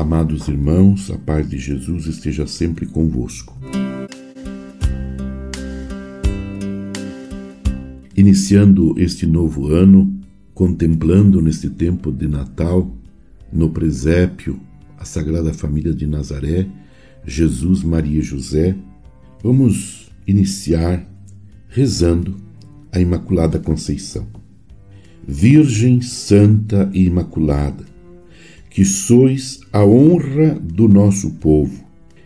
Amados irmãos, a paz de Jesus esteja sempre convosco. Iniciando este novo ano, contemplando neste tempo de Natal, no presépio, a Sagrada Família de Nazaré, Jesus, Maria e José, vamos iniciar rezando a Imaculada Conceição. Virgem Santa e Imaculada, que sois a honra do nosso povo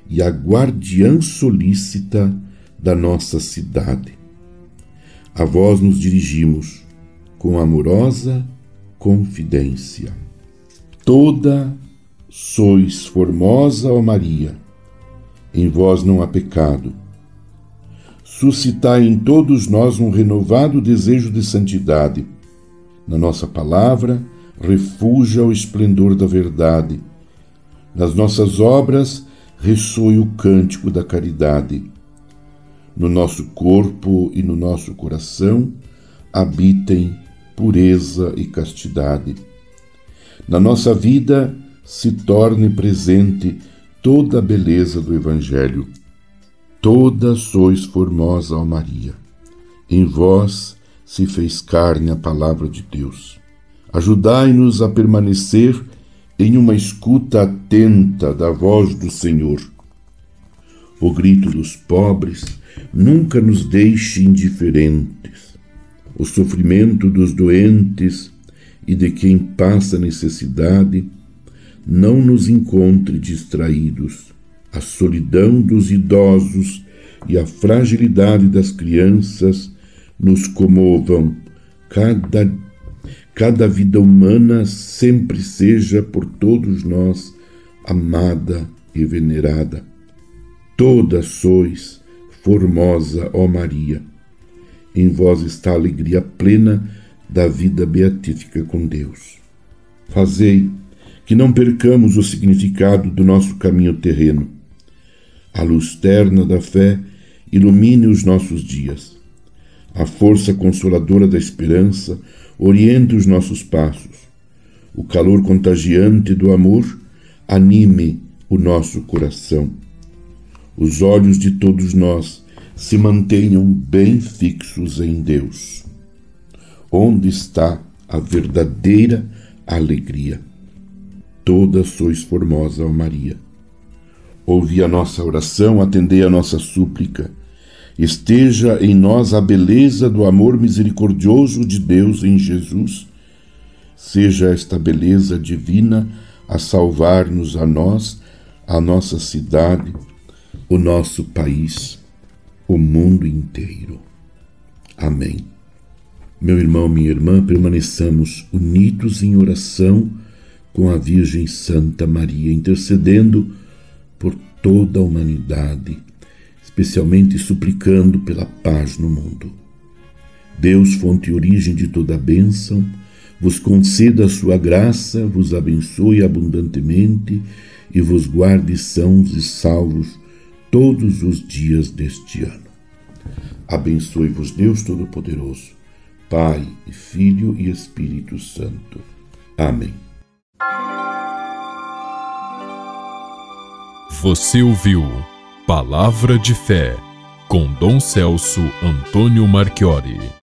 e a guardiã solícita da nossa cidade. A vós nos dirigimos com amorosa confidência. Toda sois formosa, ó Maria, em vós não há pecado. Suscitai em todos nós um renovado desejo de santidade. Na nossa palavra, refugia o esplendor da verdade. Nas nossas obras ressoe o cântico da caridade. No nosso corpo e no nosso coração habitem pureza e castidade. Na nossa vida se torne presente toda a beleza do Evangelho. Toda sois formosa, ó Maria. Em vós se fez carne a palavra de Deus. Ajudai-nos a permanecer em uma escuta atenta da voz do Senhor. O grito dos pobres nunca nos deixe indiferentes. O sofrimento dos doentes e de quem passa necessidade não nos encontre distraídos. A solidão dos idosos e a fragilidade das crianças nos comovam cada cada vida humana sempre seja por todos nós amada e venerada. Toda sois formosa, ó Maria. Em vós está a alegria plena da vida beatífica com Deus. Fazei que não percamos o significado do nosso caminho terreno. A luz terna da fé ilumine os nossos dias. A força consoladora da esperança oriente os nossos passos. O calor contagiante do amor anime o nosso coração. Os olhos de todos nós se mantenham bem fixos em Deus. Onde está a verdadeira alegria? Toda sois formosa, ó Maria. Ouvi a nossa oração, atendei a nossa súplica esteja em nós a beleza do amor misericordioso de Deus em Jesus. Seja esta beleza divina a salvar-nos a nós, a nossa cidade, o nosso país, o mundo inteiro. Amém. Meu irmão, minha irmã, permaneçamos unidos em oração com a Virgem Santa Maria, intercedendo por toda a humanidade especialmente suplicando pela paz no mundo. Deus, fonte e origem de toda bênção, vos conceda a sua graça, vos abençoe abundantemente e vos guarde sãos e salvos todos os dias deste ano. Abençoe-vos Deus Todo-Poderoso, Pai e Filho e Espírito Santo. Amém. Você ouviu Palavra de Fé, com Dom Celso Antônio Marchiori.